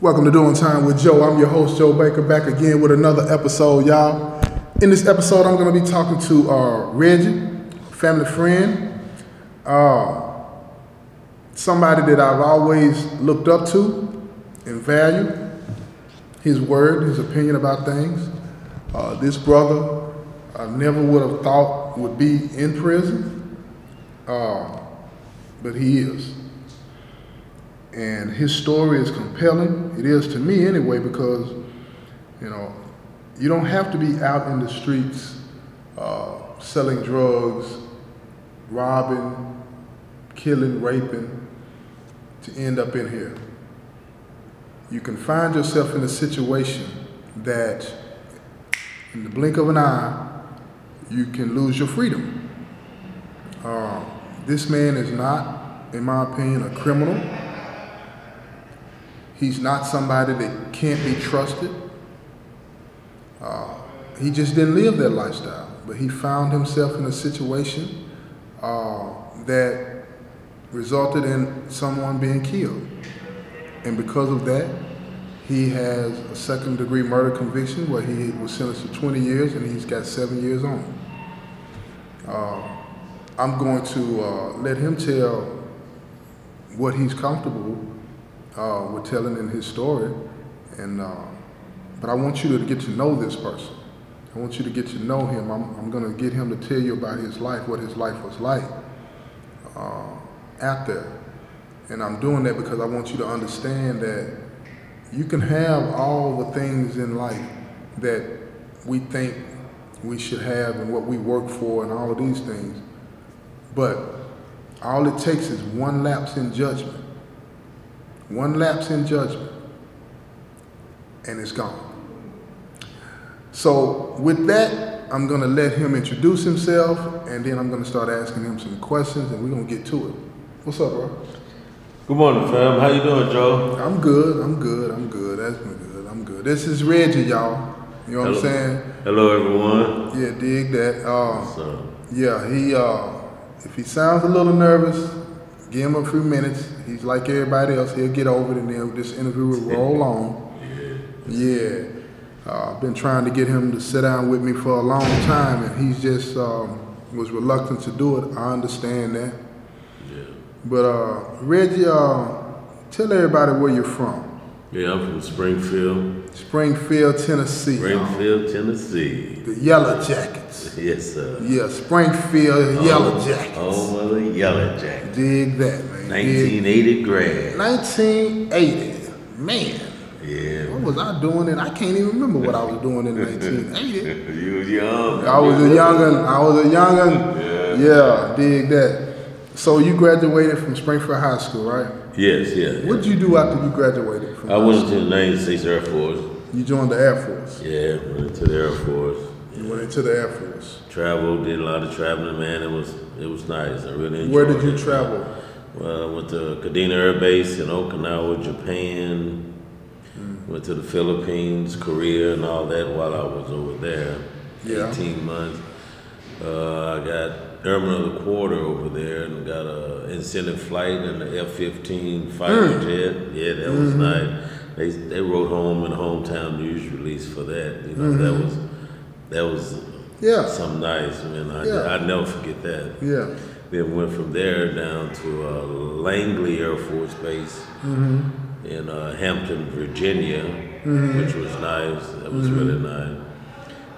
Welcome to Doing Time with Joe. I'm your host, Joe Baker, back again with another episode, y'all. In this episode, I'm going to be talking to uh, Reggie, family friend, uh, somebody that I've always looked up to and valued his word, his opinion about things. Uh, this brother, I never would have thought would be in prison, uh, but he is. And his story is compelling. It is to me anyway, because, you know, you don't have to be out in the streets uh, selling drugs, robbing, killing, raping to end up in here. You can find yourself in a situation that, in the blink of an eye, you can lose your freedom. Uh, this man is not, in my opinion, a criminal. He's not somebody that can't be trusted. Uh, he just didn't live that lifestyle, but he found himself in a situation uh, that resulted in someone being killed. And because of that, he has a second degree murder conviction where he was sentenced to 20 years and he's got seven years on. Uh, I'm going to uh, let him tell what he's comfortable uh, with telling in his story. And uh, but I want you to get to know this person. I want you to get to know him. I'm, I'm going to get him to tell you about his life, what his life was like uh, out there. And I'm doing that because I want you to understand that you can have all the things in life that we think we should have and what we work for and all of these things. But all it takes is one lapse in judgment. One lapse in judgment. And it's gone. So with that, I'm gonna let him introduce himself and then I'm gonna start asking him some questions and we're gonna get to it. What's up, bro? Good morning, fam. How you doing, Joe? I'm good, I'm good, I'm good. That's been good, I'm good. This is Reggie, y'all. You know what I'm saying? Hello, everyone. Yeah, dig that. Uh, yeah, he uh, if he sounds a little nervous, give him a few minutes. He's like everybody else. He'll get over it, and then this interview will roll on. Yeah, uh, I've been trying to get him to sit down with me for a long time, and he's just um, was reluctant to do it. I understand that. yeah. But uh, Reggie, uh, tell everybody where you're from. Yeah, I'm from Springfield, Springfield, Tennessee. Springfield, Tennessee. The Yellow Jackets. Yes, sir. Yeah, Springfield oh, Yellow Jackets. Oh, the Yellow Jackets. Dig that, man. Dig 1980 grad. 1980. Man, Yeah. what was I doing? And I can't even remember what I was doing in 1980. You was young. I was a youngin. I was a youngin. Yeah. Yeah, dig that. So you graduated from Springfield High School, right? Yes, yeah. What did you do after you graduated from? I went to the 96 Air Force. You joined the Air Force. Yeah, went into the Air Force. You went into the Air Force. Traveled, did a lot of traveling, man. It was it was nice. I really enjoyed Where did you it. travel? Well, I went to Kadena Air Base in Okinawa, Japan. Mm. Went to the Philippines, Korea, and all that while I was over there. Yeah. 18 months. Uh, I got Airman of the Quarter over there and got a incentive flight in the F-15 fighter Mm. jet. Yeah, that was Mm-hmm. nice. They they wrote home in the hometown news release for that. You know, that Mm-hmm. was that was Yeah. something nice. Man, I Yeah. I never forget that. Yeah. Then went from there down to uh, Langley Air Force Base Mm-hmm. in uh, Hampton, Virginia, which was nice. That was Mm-hmm. really nice.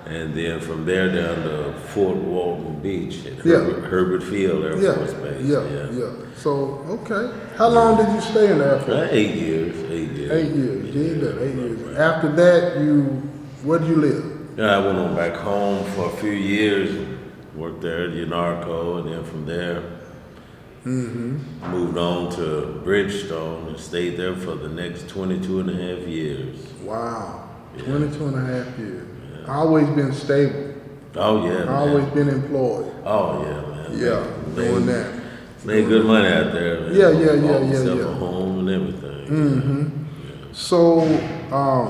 And then from there down to Fort Walton Beach at Yeah. Hurlburt, Hurlburt Field Air Yeah. Force Base. Yeah. Yeah. So okay, how long did you stay in Air Force? Uh, eight years. Eight years. Eight years. Did that eight years. After that, you where did you live? Yeah, I went on back home for a few years, worked there at UNARCO, and then from there Mm-hmm. moved on to Bridgestone and stayed there for the next 22 and a half years. Wow. Yeah. 22 and a half years. Always been stable. Oh, yeah. man. Always been employed. Oh, yeah, man. Yeah, Made- doing that. Made good money out there. Man. Yeah, yeah, yeah, yeah, yeah. a home and everything. Mm-hmm. So, um,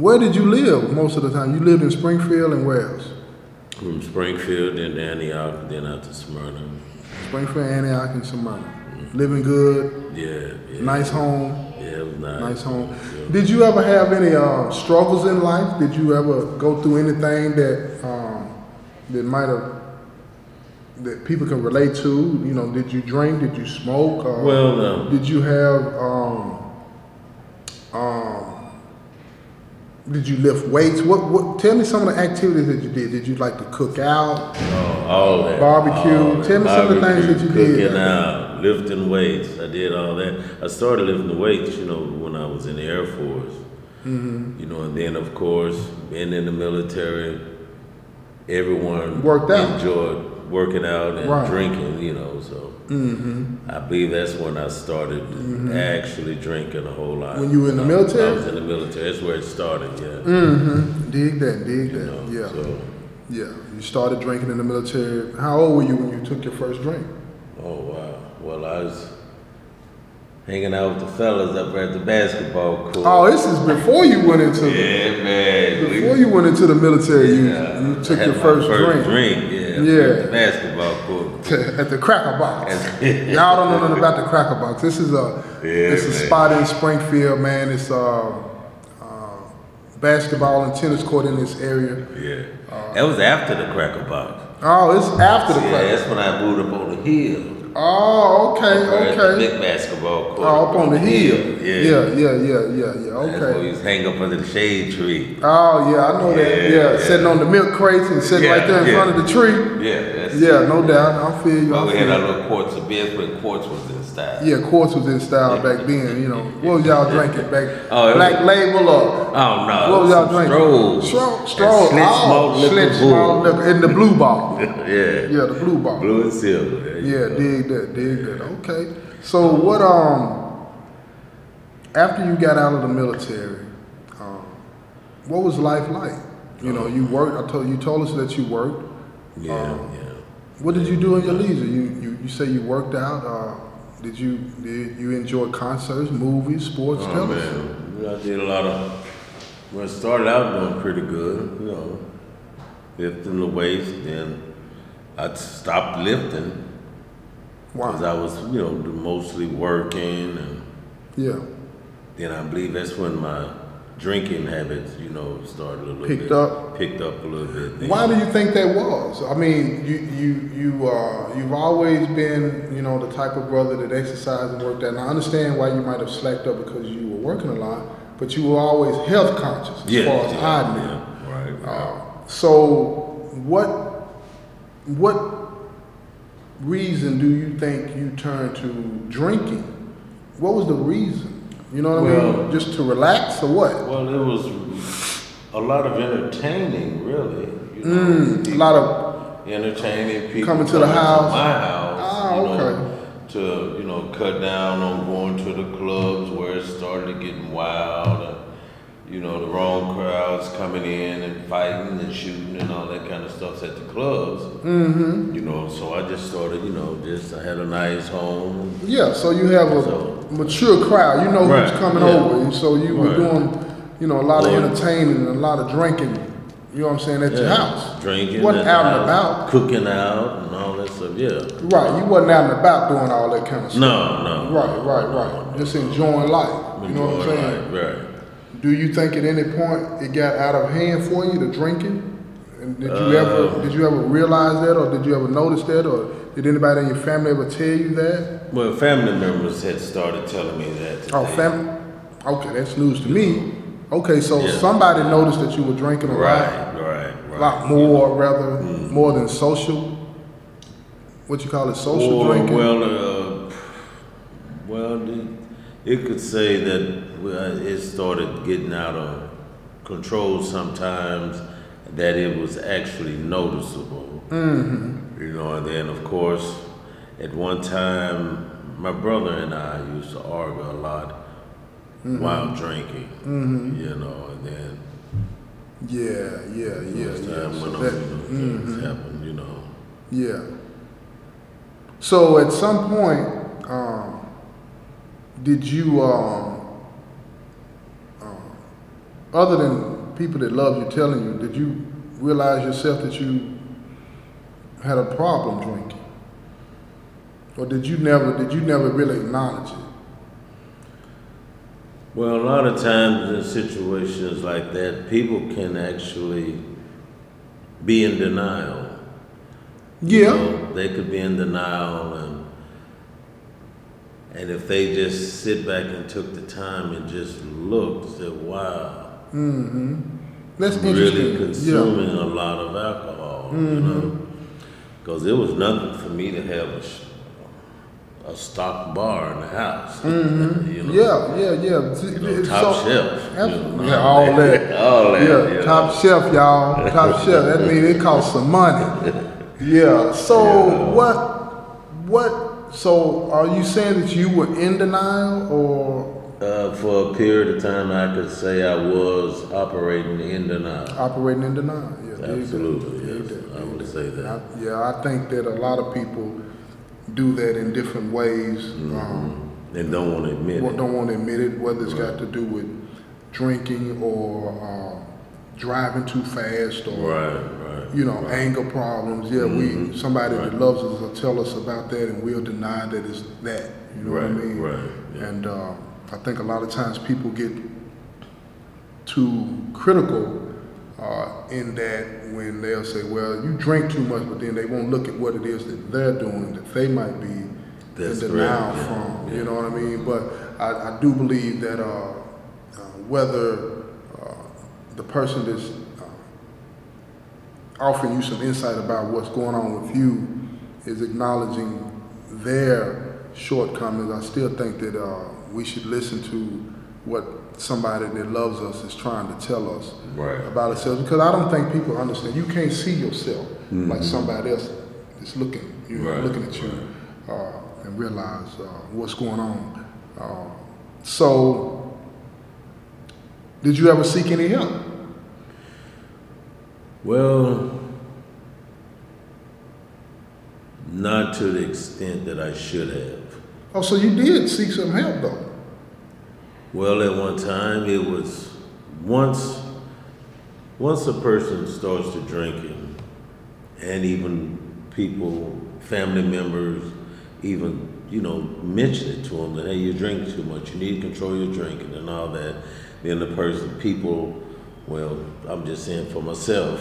where did you live most of the time? You lived in Springfield and where else? From Springfield, then to Antioch, then out to Smyrna. Springfield, Antioch, and Smyrna. Living good, Yeah, yeah. nice home. Yeah, it it was nice. Nice home. Yeah. Did you ever have any uh, struggles in life? Did you ever go through anything that um, that might have that people can relate to? You know, did you drink? Did you smoke? Uh, Well, um, did you have um, um, did you lift weights? What, what? Tell me some of the activities that you did. Did you like to cook out? Oh, all that. Barbecue. all that. Tell me some of the things that you did. Cooking out, lifting weights. I did all that. I started lifting weights, you know, when I was in the Air Force. Mm-hmm. You know, and then of course, being in the military, everyone Worked out. enjoyed working out and Right. drinking. You know, so Mm-hmm. I believe that's when I started actually drinking a whole lot. When you were in the I- military? I was in the military. That's where it started. Yeah. Mm-hmm. Dig that. Dig You that. know, yeah. So, Yeah. You started drinking in the military. How old were you when you took your first drink? oh wow. Well, I was hanging out with the fellas up at the basketball court. Oh, this is before you went into the, yeah, man. Before you went into the military. You, Yeah, you I took your my first, drink, drink. Yeah. Yeah. At the basketball court. at the Cracker Box. Y'all don't know nothing about the Cracker Box. This is a Yeah, it's a man. spot in Springfield, man. It's uh, uh, basketball and tennis court in this area. Yeah. that was after the cracker box. Oh, it's after the Yeah, Cracker. that's when I moved up on the hill. Oh, okay, at the okay. big basketball court. Oh, up on the hill. Yeah. yeah, yeah, yeah, yeah. yeah. That's where Okay. we used hang up under the shade tree. Oh yeah, I know that. Yeah, Yeah, yeah. sitting on the milk crates and sitting Yeah, right there in yeah. front of the tree. Yeah, that's Yeah, no doubt. I feel you. But I we had our little quartz of beers when quartz was in style. Yeah, quartz was in style back then. You know, what was y'all drinking back? Oh, Black was- label or Oh no. what was y'all drinking? Strohs. Stroh, And Stroh. Oh, liquor Schlitz bull. liquor in the blue bottle. yeah. Yeah, the blue bottle. Blue and silver. Yeah, go. dig that, dig that. Okay. So what? Um, after you got out of the military, um, what was life like? You know, you worked. I told you told us that you worked. Yeah, Um, yeah. What did you do in your leisure? You you, you say you worked out. Uh, did you did you enjoy concerts, movies, sports? Oh Tell man, I did a lot of. Well, I started out doing pretty good, you know, lifting the weights. Then I stopped lifting because Wow. I was, you know, mostly working, and Yeah. then I believe that's when my drinking habits, you know, started a little Picked bit up? picked up a little bit. Why do you think that was? I mean, you you you uh, you've always been you know the type of brother that exercised and worked out. And I understand why you might have slacked up because you were working a lot, but you were always health conscious as Yeah, far as yeah, I knew. yeah, right, right. Uh, so what what reason do you think you turned to drinking? What was the reason? You know what I mean? Just to relax or what? Well, it was a lot of entertaining, really. You know, Mm, a lot of entertaining people Coming to the house? my house. Ah, you know, okay. To you know, cut down on going to the clubs where it started getting wild. You know, the wrong crowds coming in and fighting and shooting and all that kind of stuff at the clubs. mm-hmm. You know, so I just started. You know, just I had a nice home. Yeah, so you have a So- mature crowd. You know who's coming yeah. over, and so you were doing, you know, a lot of entertaining and a lot of drinking. You know what I'm saying at your house. drinking, wasn't at out and house, about. cooking out, and all that stuff. Yeah. Right, you wasn't out and about doing all that kind of stuff. No, no. Right, right, right. Just enjoying life. You know what I'm saying? life, Right. Do you think at any point it got out of hand for you, the drinking? And did you Uh, ever did you ever realize that, or did you ever notice that, or did anybody in your family ever tell you that? Well, family members had started telling me that. Oh, today. family. Okay, that's news to me. Okay, so Yeah. somebody noticed that you were drinking a Right, lot, right, a right. lot more, rather Mm. more than social. What you call it, social Or, drinking? Well, uh, well, it, could say that it started getting out of control sometimes. That it was actually noticeable. mm-hmm. You know, and then of course, at one time, my brother and I used to argue a lot while drinking. Mm-hmm. You know, and then Yeah, yeah, yeah, yeah. time So that- things mhm. happened. You know. Yeah. So at some point, um, did you, um, other than people that love you telling you, did you realize yourself that you had a problem drinking, or did you never? Did you never really acknowledge it? Well, a lot of times in situations like that, people can actually be in denial. You Yeah, know, they could be in denial and and if they just sit back and took the time and just looked, said, wow, Mm-hmm. that's I'm really interesting. Yeah, consuming a lot of alcohol, you mm-hmm. know? Because it was nothing for me to have a, a stock bar in the house. Mm-hmm. you know? yeah, yeah, yeah. You know, top so- shelf. you know, Yeah, all that. all that. Yeah, you top shelf, y'all. Top shelf. That means it costs some money. Yeah. So Yeah. what? What? So are you saying that you were in denial, or Uh, for a period of time, I could say I was operating in denial. operating in denial? Yeah. there you go. Absolutely, yes, go. I would say that. I, yeah, I think that a lot of people do that in different ways. Um, And don't want to admit Well, it. don't want to admit it, whether it's got to do with drinking or uh, driving too fast or Right, right. you know anger problems. Yeah, we somebody that loves us will tell us about that, and we'll deny that it's that. You know what I Right, mean? right, yeah. And uh, I think a lot of times people get too critical uh, in that when they'll say, "Well, you drink too much," but then they won't look at what it is that they're doing that they might be That's in denial correct, from. yeah. You know what I mean? But I, I do believe that uh, uh, whether uh, the person that's uh, offering you some insight about what's going on with you is acknowledging their shortcomings, I still think that uh, we should listen to what somebody that loves us is trying to tell us Right. about ourselves because I don't think people understand. You can't see yourself like somebody else is looking, you know, Right, looking at you uh, and realize uh, what's going on. Uh, so, did you ever seek any help? Well, not to the extent that I should have. Oh, so you did seek some help though. Well, at one time, it was once once a person starts to drinking, and even people, family members, even you know, mention it to them that hey, you drink too much, you need to control your drinking and all that. Then the person, people, well, I'm just saying for myself,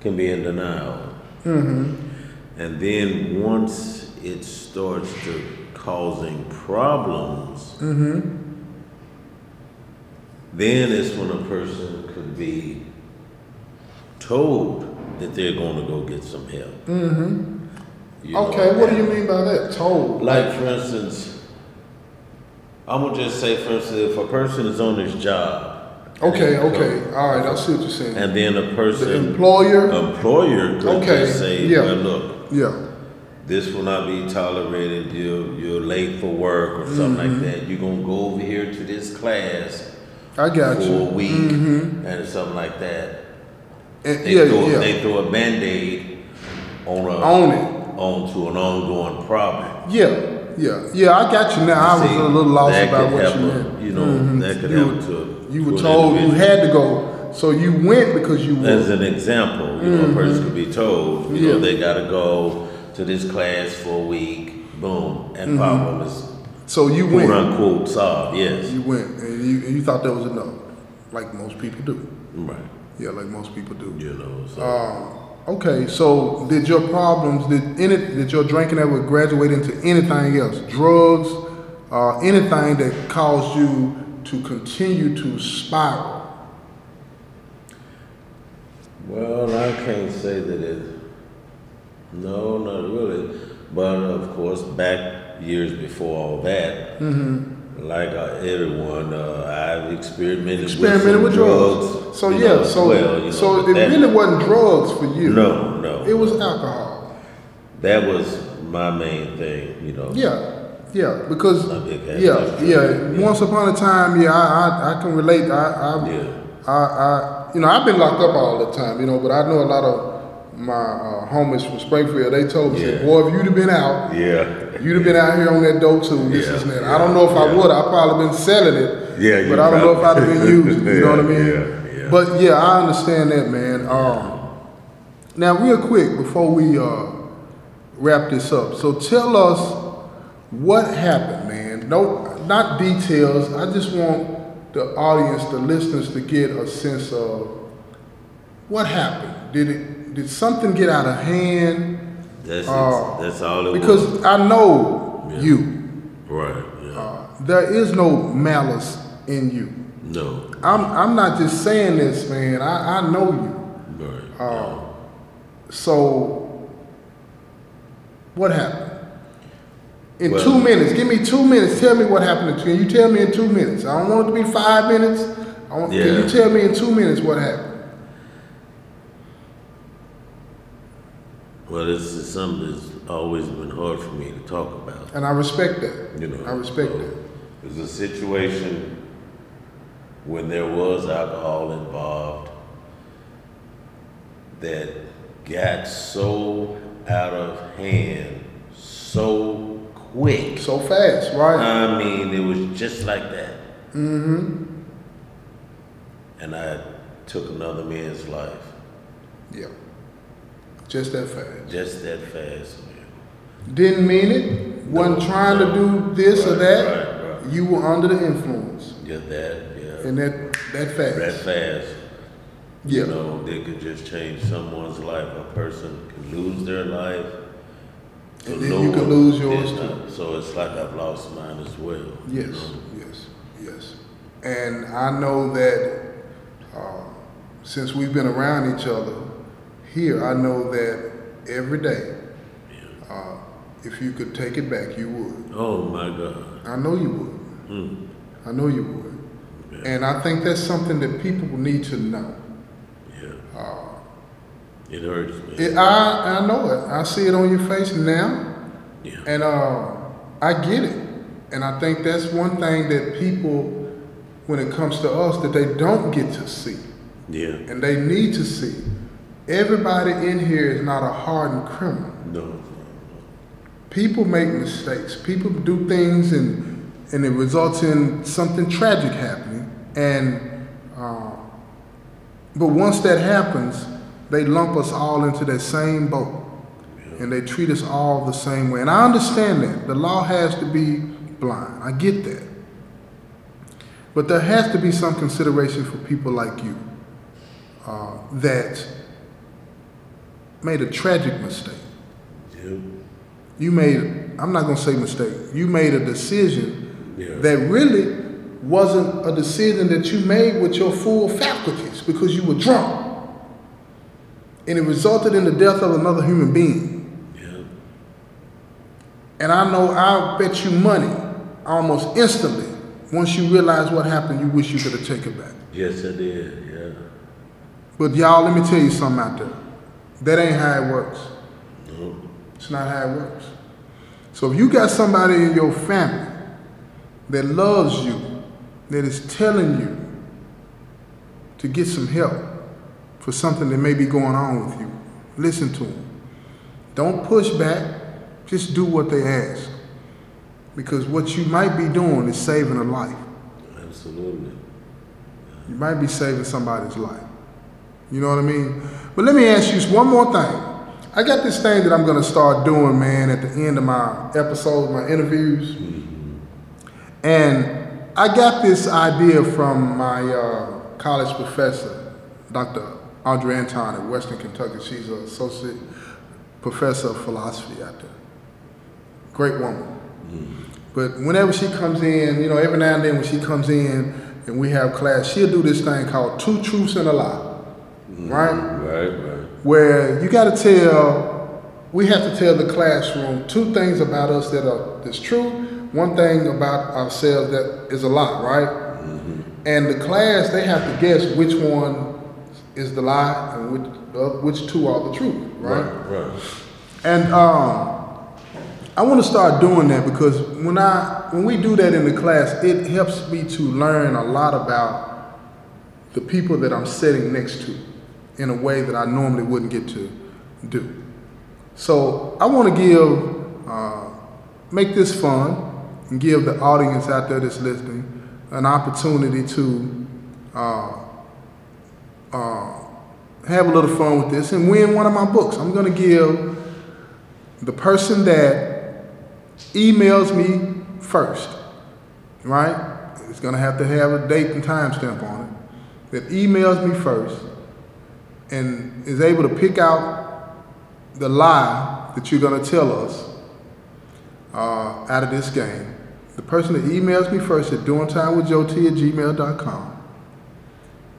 can be in denial. Mm-hmm. And then once it starts to causing problems, then it's when a person could be told that they're going to go get some help. Mm-hmm. okay, what do you mean by that? Told. Like, for instance, I'm gonna just say, for instance, if a person is on his job. Okay, okay, all right, I see what you're saying. And then a person, the employer. employer could Okay, just say, yeah. well, look, yeah. This will not be tolerated. You're, you're late for work or something Mm-hmm. like that. You're gonna go over here to this class I got you. for a you. Mm-hmm. week and something like that. And, They, yeah, throw, yeah. they throw a band-aid on a, Own it. onto an ongoing problem. Yeah, yeah, yeah. I got you now. I was a little lost about what you a- meant. You know, Mhm. that could You were- to. You were an told you had to go, so you went because you As were. an example, you know, a person could be told, you know, Mm-hmm. They gotta go to this class for a week, boom, and Mm-hmm. problem is So you quote went. unquote solved, yes. You went, and you, and you thought that was enough, like most people do. Right, Yeah, like most people do. you know, so. Um, okay, so did your problems, did any, did your drinking ever graduate into anything else? Drugs, uh, anything that caused you to continue to spiral? Well, I can't say that it, no, not really. But of course, back years before all that, Mm-hmm. like uh, everyone, uh, I've experimented, Experimented with with, some drugs. So yeah, know, so well, you know, so it that- really wasn't drugs for you. No, no. It was alcohol. That was my main thing, you know. Yeah, yeah, because A big ass yeah, yeah, Yeah. Once upon a time, yeah, I I, I can relate. I I, Yeah. I I you know I've been locked up all the time, you know, but I know a lot of my uh, homies from Springfield. They told me, said, Yeah. "Boy, if you'd have been out, Yeah. you'd have been out here on that dope too, this Yeah, is that. I don't know if I would. I probably been selling it. Yeah, but I don't know if I'd have been probably- using. it, You know what I mean? yeah, yeah. But yeah, I understand that, man. Um, now, real quick before we uh, wrap this up, so tell us what happened, man. No, not details. I just want the audience, the listeners, to get a sense of what happened. Did it? Did something get out of hand? That's, Uh, that's all it Because was. I know Yeah. you. Right, yeah. Uh, there is no malice in you. no, I'm I'm not just saying this, man. I, I know you. right. Uh, so what happened? In Well- two minutes, give me two minutes. Tell me what happened. Can you tell me in two minutes? I don't want it to be five minutes. I want, Can you tell me in two minutes what happened? Well, this is something that's always been hard for me to talk about. And I respect that. You know, I respect so that. It was a situation when there was alcohol involved that got so out of hand so quick. So fast, right? I mean, it was just like that. mm-hmm. And I took another man's life Yeah. Just that fast. just that fast, man. Didn't mean it. Wasn't No, trying no. to do this or that. right, right. You were under the influence, Yeah, that, yeah. and that that fast. That fast. yeah. You know, they could just change someone's life. A person can lose their life. And then no you could lose yours not. So it's like I've lost mine as well. you Yes, know. yes, yes. And I know that uh, since we've been around each other here, I know that every day, uh, if you could take it back, you would. Oh my God. I know you would. Hmm. I know you would. Yeah. And I think that's something that people need to know. yeah. Uh, It hurts me. it, I, I know it. I see it on your face now. yeah. And uh, I get it. And I think that's one thing that people, when it comes to us, that they don't get to see. yeah. And they need to see. Everybody in here is not a hardened criminal. No. People make mistakes. People do things and, and it results in something tragic happening. And, uh, but once that happens, they lump us all into that same boat. and they treat us all the same way. And I understand that. The law has to be blind. I get that. But there has to be some consideration for people like you uh, that made a tragic mistake. Yeah. You made, I'm not going to say mistake, you made a decision Yeah. that really wasn't a decision that you made with your full faculties because you were drunk. And it resulted in the death of another human being. Yeah. And I know I'll bet you money almost instantly. Once you realize what happened, you wish you could have taken it back. Yes, I did. Yeah. But y'all, let me tell you something out there. That ain't how it works. No. It's not how it works. So if you got somebody in your family that loves you, that is telling you to get some help for something that may be going on with you, listen to them. Don't push back. Just do what they ask. Because what you might be doing is saving a life. Absolutely. You might be saving somebody's life. You know what I mean? But let me ask you one more thing. I got this thing that I'm going to start doing, man, at the end of my episodes, my interviews. And I got this idea from my uh, college professor, Dr. Andre Anton at Western Kentucky. She's an associate professor of philosophy out there. Great woman. But whenever she comes in, you know, every now and then when she comes in and we have class, she'll do this thing called two truths and a lie. Right? Right, right. Where you gotta tell, we have to tell the classroom two things about us that are that's true, one thing about ourselves that is a lie, right? And the class, they have to guess which one is the lie and which, uh, which two are the truth, right? Right, right. And um, I want to start doing that because when I when we do that in the class, it helps me to learn a lot about the people that I'm sitting next to in a way that I normally wouldn't get to do. So I want to give uh, make this fun and give the audience out there that's listening an opportunity to uh, uh, have a little fun with this and win one of my books. I'm going to give the person that emails me first right? It's gonna have to have a date and time stamp on it. That emails me first and is able to pick out the lie that you're gonna tell us uh, out of this game. The person that emails me first at doingtimewithjoet at gmail.com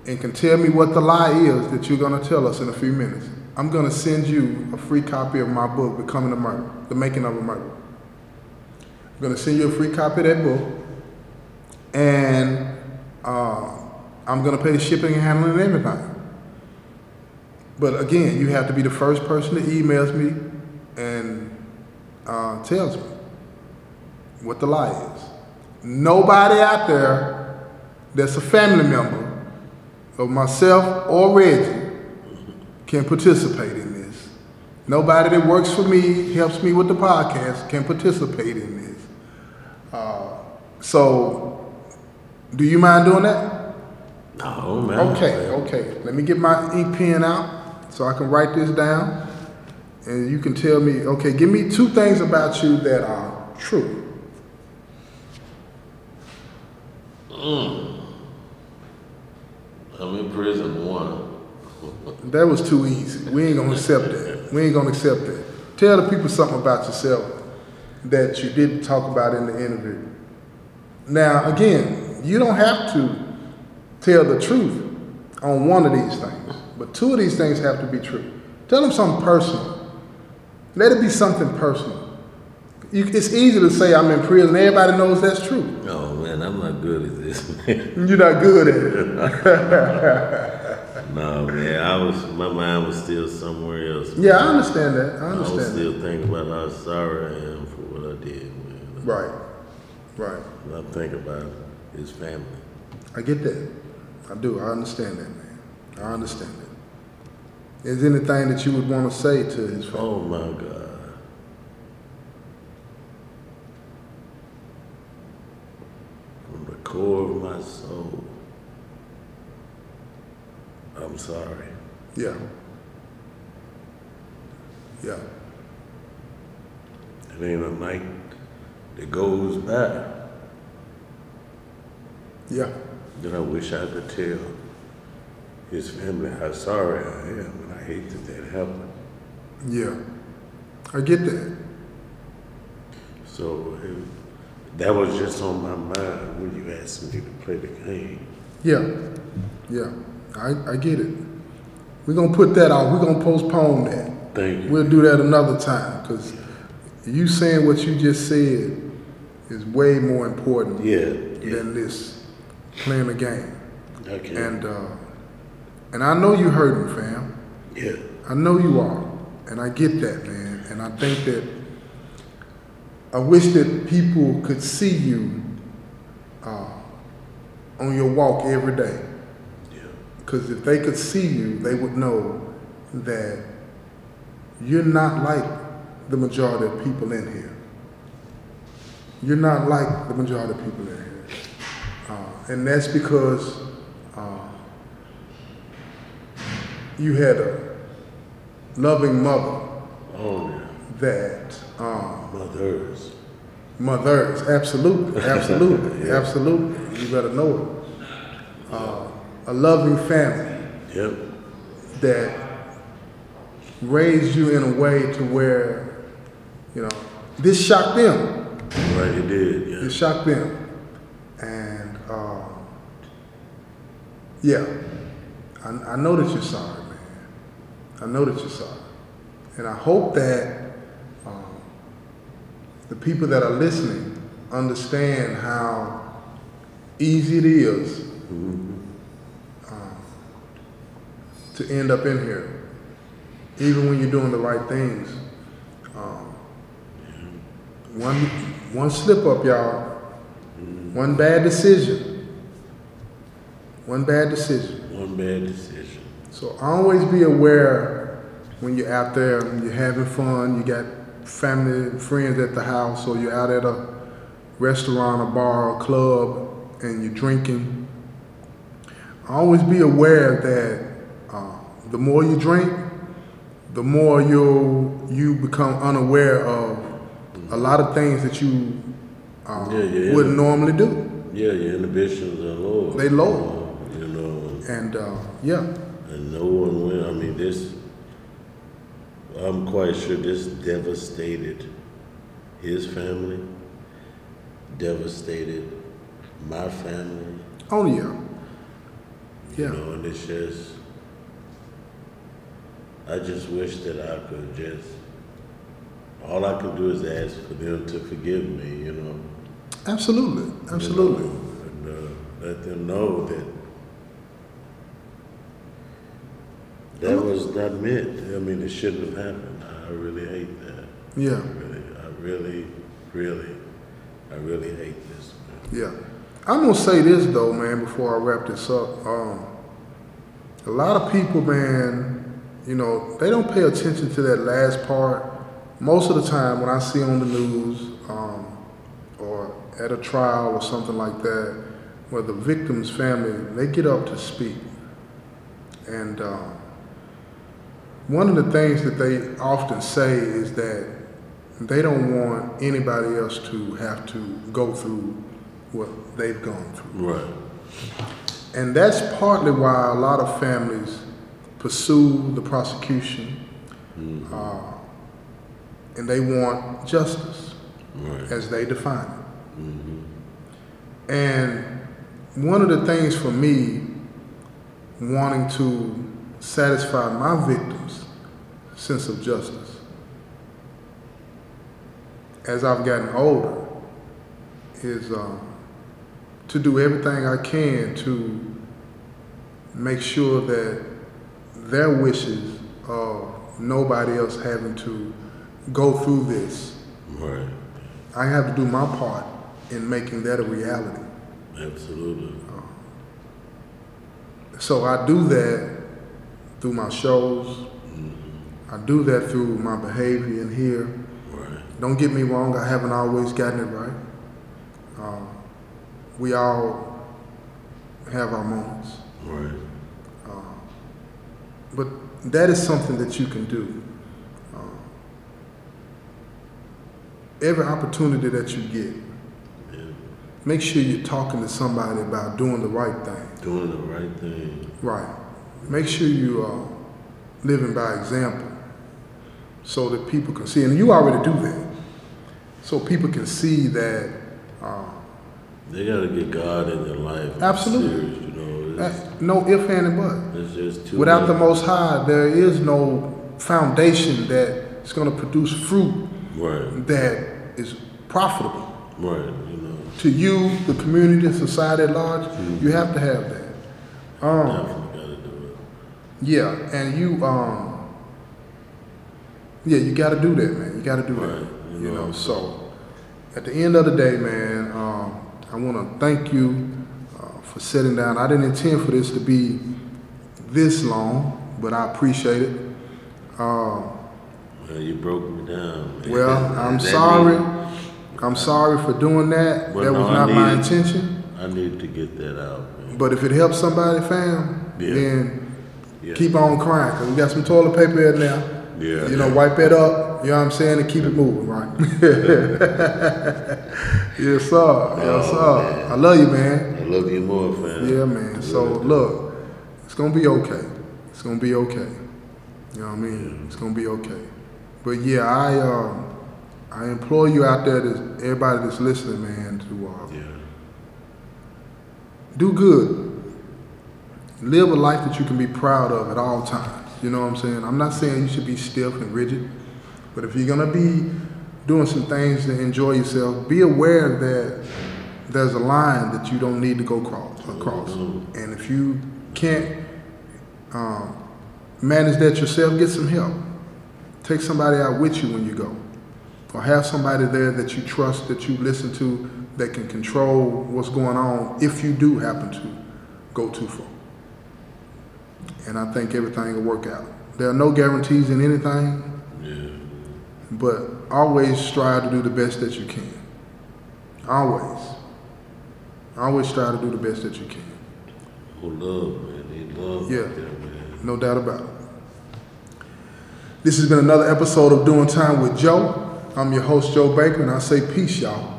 and can tell me what the lie is that you're gonna tell us in a few minutes. I'm gonna send you a free copy of my book, Becoming a Murderer, The Making of a Murderer. I'm gonna send you a free copy of that book, and uh, I'm gonna pay the shipping and handling and everything. But again, you have to be the first person that emails me and uh, tells me what the lie is. Nobody out there that's a family member of myself or Reggie can participate in this. Nobody that works for me, helps me with the podcast, can participate in this. Uh, so, do you mind doing that? No, man. Okay, okay. Let me get my ink pen out so I can write this down. And you can tell me, okay, give me two things about you that are true. Mm. I'm in prison one. That was too easy. We ain't gonna accept that. We ain't gonna accept that. Tell the people something about yourself that you didn't talk about in the interview. Now, again, you don't have to tell the truth on one of these things, but two of these things have to be true. Tell them something personal. Let it be something personal. You, it's easy to say I'm in prison. Everybody knows that's true. Oh man, I'm not good at this, man. You're not good at it. no, man, I was, my mind was still somewhere else. Yeah, I understand that. I I was understand that. still thinking about how sorry I am for what I did, man. Right, right. When I think about his family. I get that. I do. I understand that, man. I understand it. Is there anything that you would want to say to his family? Oh my God. From the core of my soul, I'm sorry. Yeah. Yeah. It ain't a night that goes by Yeah. That I wish I could tell his family how sorry I am, and I hate that that happened. Yeah. I get that. So it, that was just on my mind when you asked me to play the game. Yeah. Yeah. I, I get it. We're going to put that out. We're going to postpone that. Thank you. We'll do that another time because you saying what you just said is way more important Yeah, yeah. than this playing a game. Okay. And uh, and I know you hurting, fam. yeah. I know you are, and I get that, man. And I think that I wish that people could see you uh, on your walk every day. Yeah. Because if they could see you, they would know that you're not like the majority of people in here. You're not like the majority of people in here. Uh, and that's because uh, you had a loving mother Oh, yeah. that um, Mothers. mothers, absolutely, absolutely, absolutely. You better know it. Uh, a loving family Yep. that raised you in a way to where, you know, this shocked them. Right, it did. It shocked them. And, uh, yeah, I, I know that you're sorry, man. I know that you're sorry. And I hope that um, the people that are listening understand how easy it is um, to end up in here, even when you're doing the right things. Um, one, one slip up, y'all. One bad decision. One bad decision. One bad decision. So always be aware when you're out there, when you're having fun, you got family and friends at the house, or you're out at a restaurant, a bar, a club, and you're drinking. Always be aware that uh, the more you drink, the more you you become unaware of a lot of things that you uh, Yeah, yeah, wouldn't normally do. Yeah, your inhibitions are low. They low. And uh, yeah, and no one will. I mean, this. I'm quite sure this devastated his family, devastated my family. oh yeah, You Yeah. know, and it's just. I just wish that I could just. All I could do is ask for them to forgive me. You know. absolutely, absolutely. You know, and uh, let them know that that was not meant. I mean, it shouldn't have happened. I really hate that. I Yeah, really, I really, really, I really hate this. Man. yeah. I'm gonna say this though, man, before I wrap this up. Um, a lot of people, man, you know, they don't pay attention to that last part. Most of the time, when I see on the news um, or at a trial or something like that, where the victim's family they get up to speak, and um, one of the things that they often say is that they don't want anybody else to have to go through what they've gone through. Right. And that's partly why a lot of families pursue the prosecution uh, and they want justice Right. as they define it. And one of the things for me wanting to satisfy my victims' sense of justice as I've gotten older is um, to do everything I can to make sure that their wishes of nobody else having to go through this, Right. I have to do my part in making that a reality. Absolutely. So I do that through my shows. I do that through my behavior in here. Right. Don't get me wrong, I haven't always gotten it right. Um, we all have our moments. Right. But that is something that you can do. Um, every opportunity that you get, Yeah. make sure you're talking to somebody about doing the right thing. Doing the right thing. Right. Make sure you are living by example so that people can see, and you already do that. So people can see that uh, They gotta get God in their life. Absolutely. serious, you know, uh, no if, and, and but. it's just too Without the. Most High, there is no foundation that is going to produce fruit Right. that is profitable. Right. You know. To you, the community, society at large, you have to have that. Um, Definitely gotta do it. Yeah, and you, um, yeah, you got to do that, man. You got to do that. You You know. know, so at the end of the day, man, um, I want to thank you uh, for sitting down. I didn't intend for this to be this long, but I appreciate it. Uh, Well, you broke me down. man. Well, I'm sorry. need- I'm sorry for doing that. Well, that was no, I not my intention. I needed to get that out, man. But if it helps somebody, fam, Yeah. then Yeah. keep on crying. Cause we got some toilet paper here now. Yeah. You know, wipe it up. You know what I'm saying, and keep it moving, right? yes, sir. Yes, sir. Oh, man. I love you, man. I love you more, man. Yeah, man. So look, it's gonna be okay. It's gonna be okay. You know what I mean? It's gonna be okay. But yeah, I um, I implore you out there, everybody that's listening, man, to uh, Yeah. do good. Live a life that you can be proud of at all times. You know what I'm saying? I'm not saying you should be stiff and rigid, but if you're gonna be doing some things to enjoy yourself, be aware that there's a line that you don't need to go cross, across. And if you can't um, manage that yourself, get some help. Take somebody out with you when you go, or have somebody there that you trust, that you listen to, that can control what's going on if you do happen to go too far. And I think everything will work out. There are no guarantees in anything, Yeah. but always strive to do the best that you can. Always. Always strive to do the best that you can. Oh, love, man. He love Yeah. there, man. No doubt about it. This has been another episode of Doing Time with Joe. I'm your host, Joe Baker, and I say peace, y'all.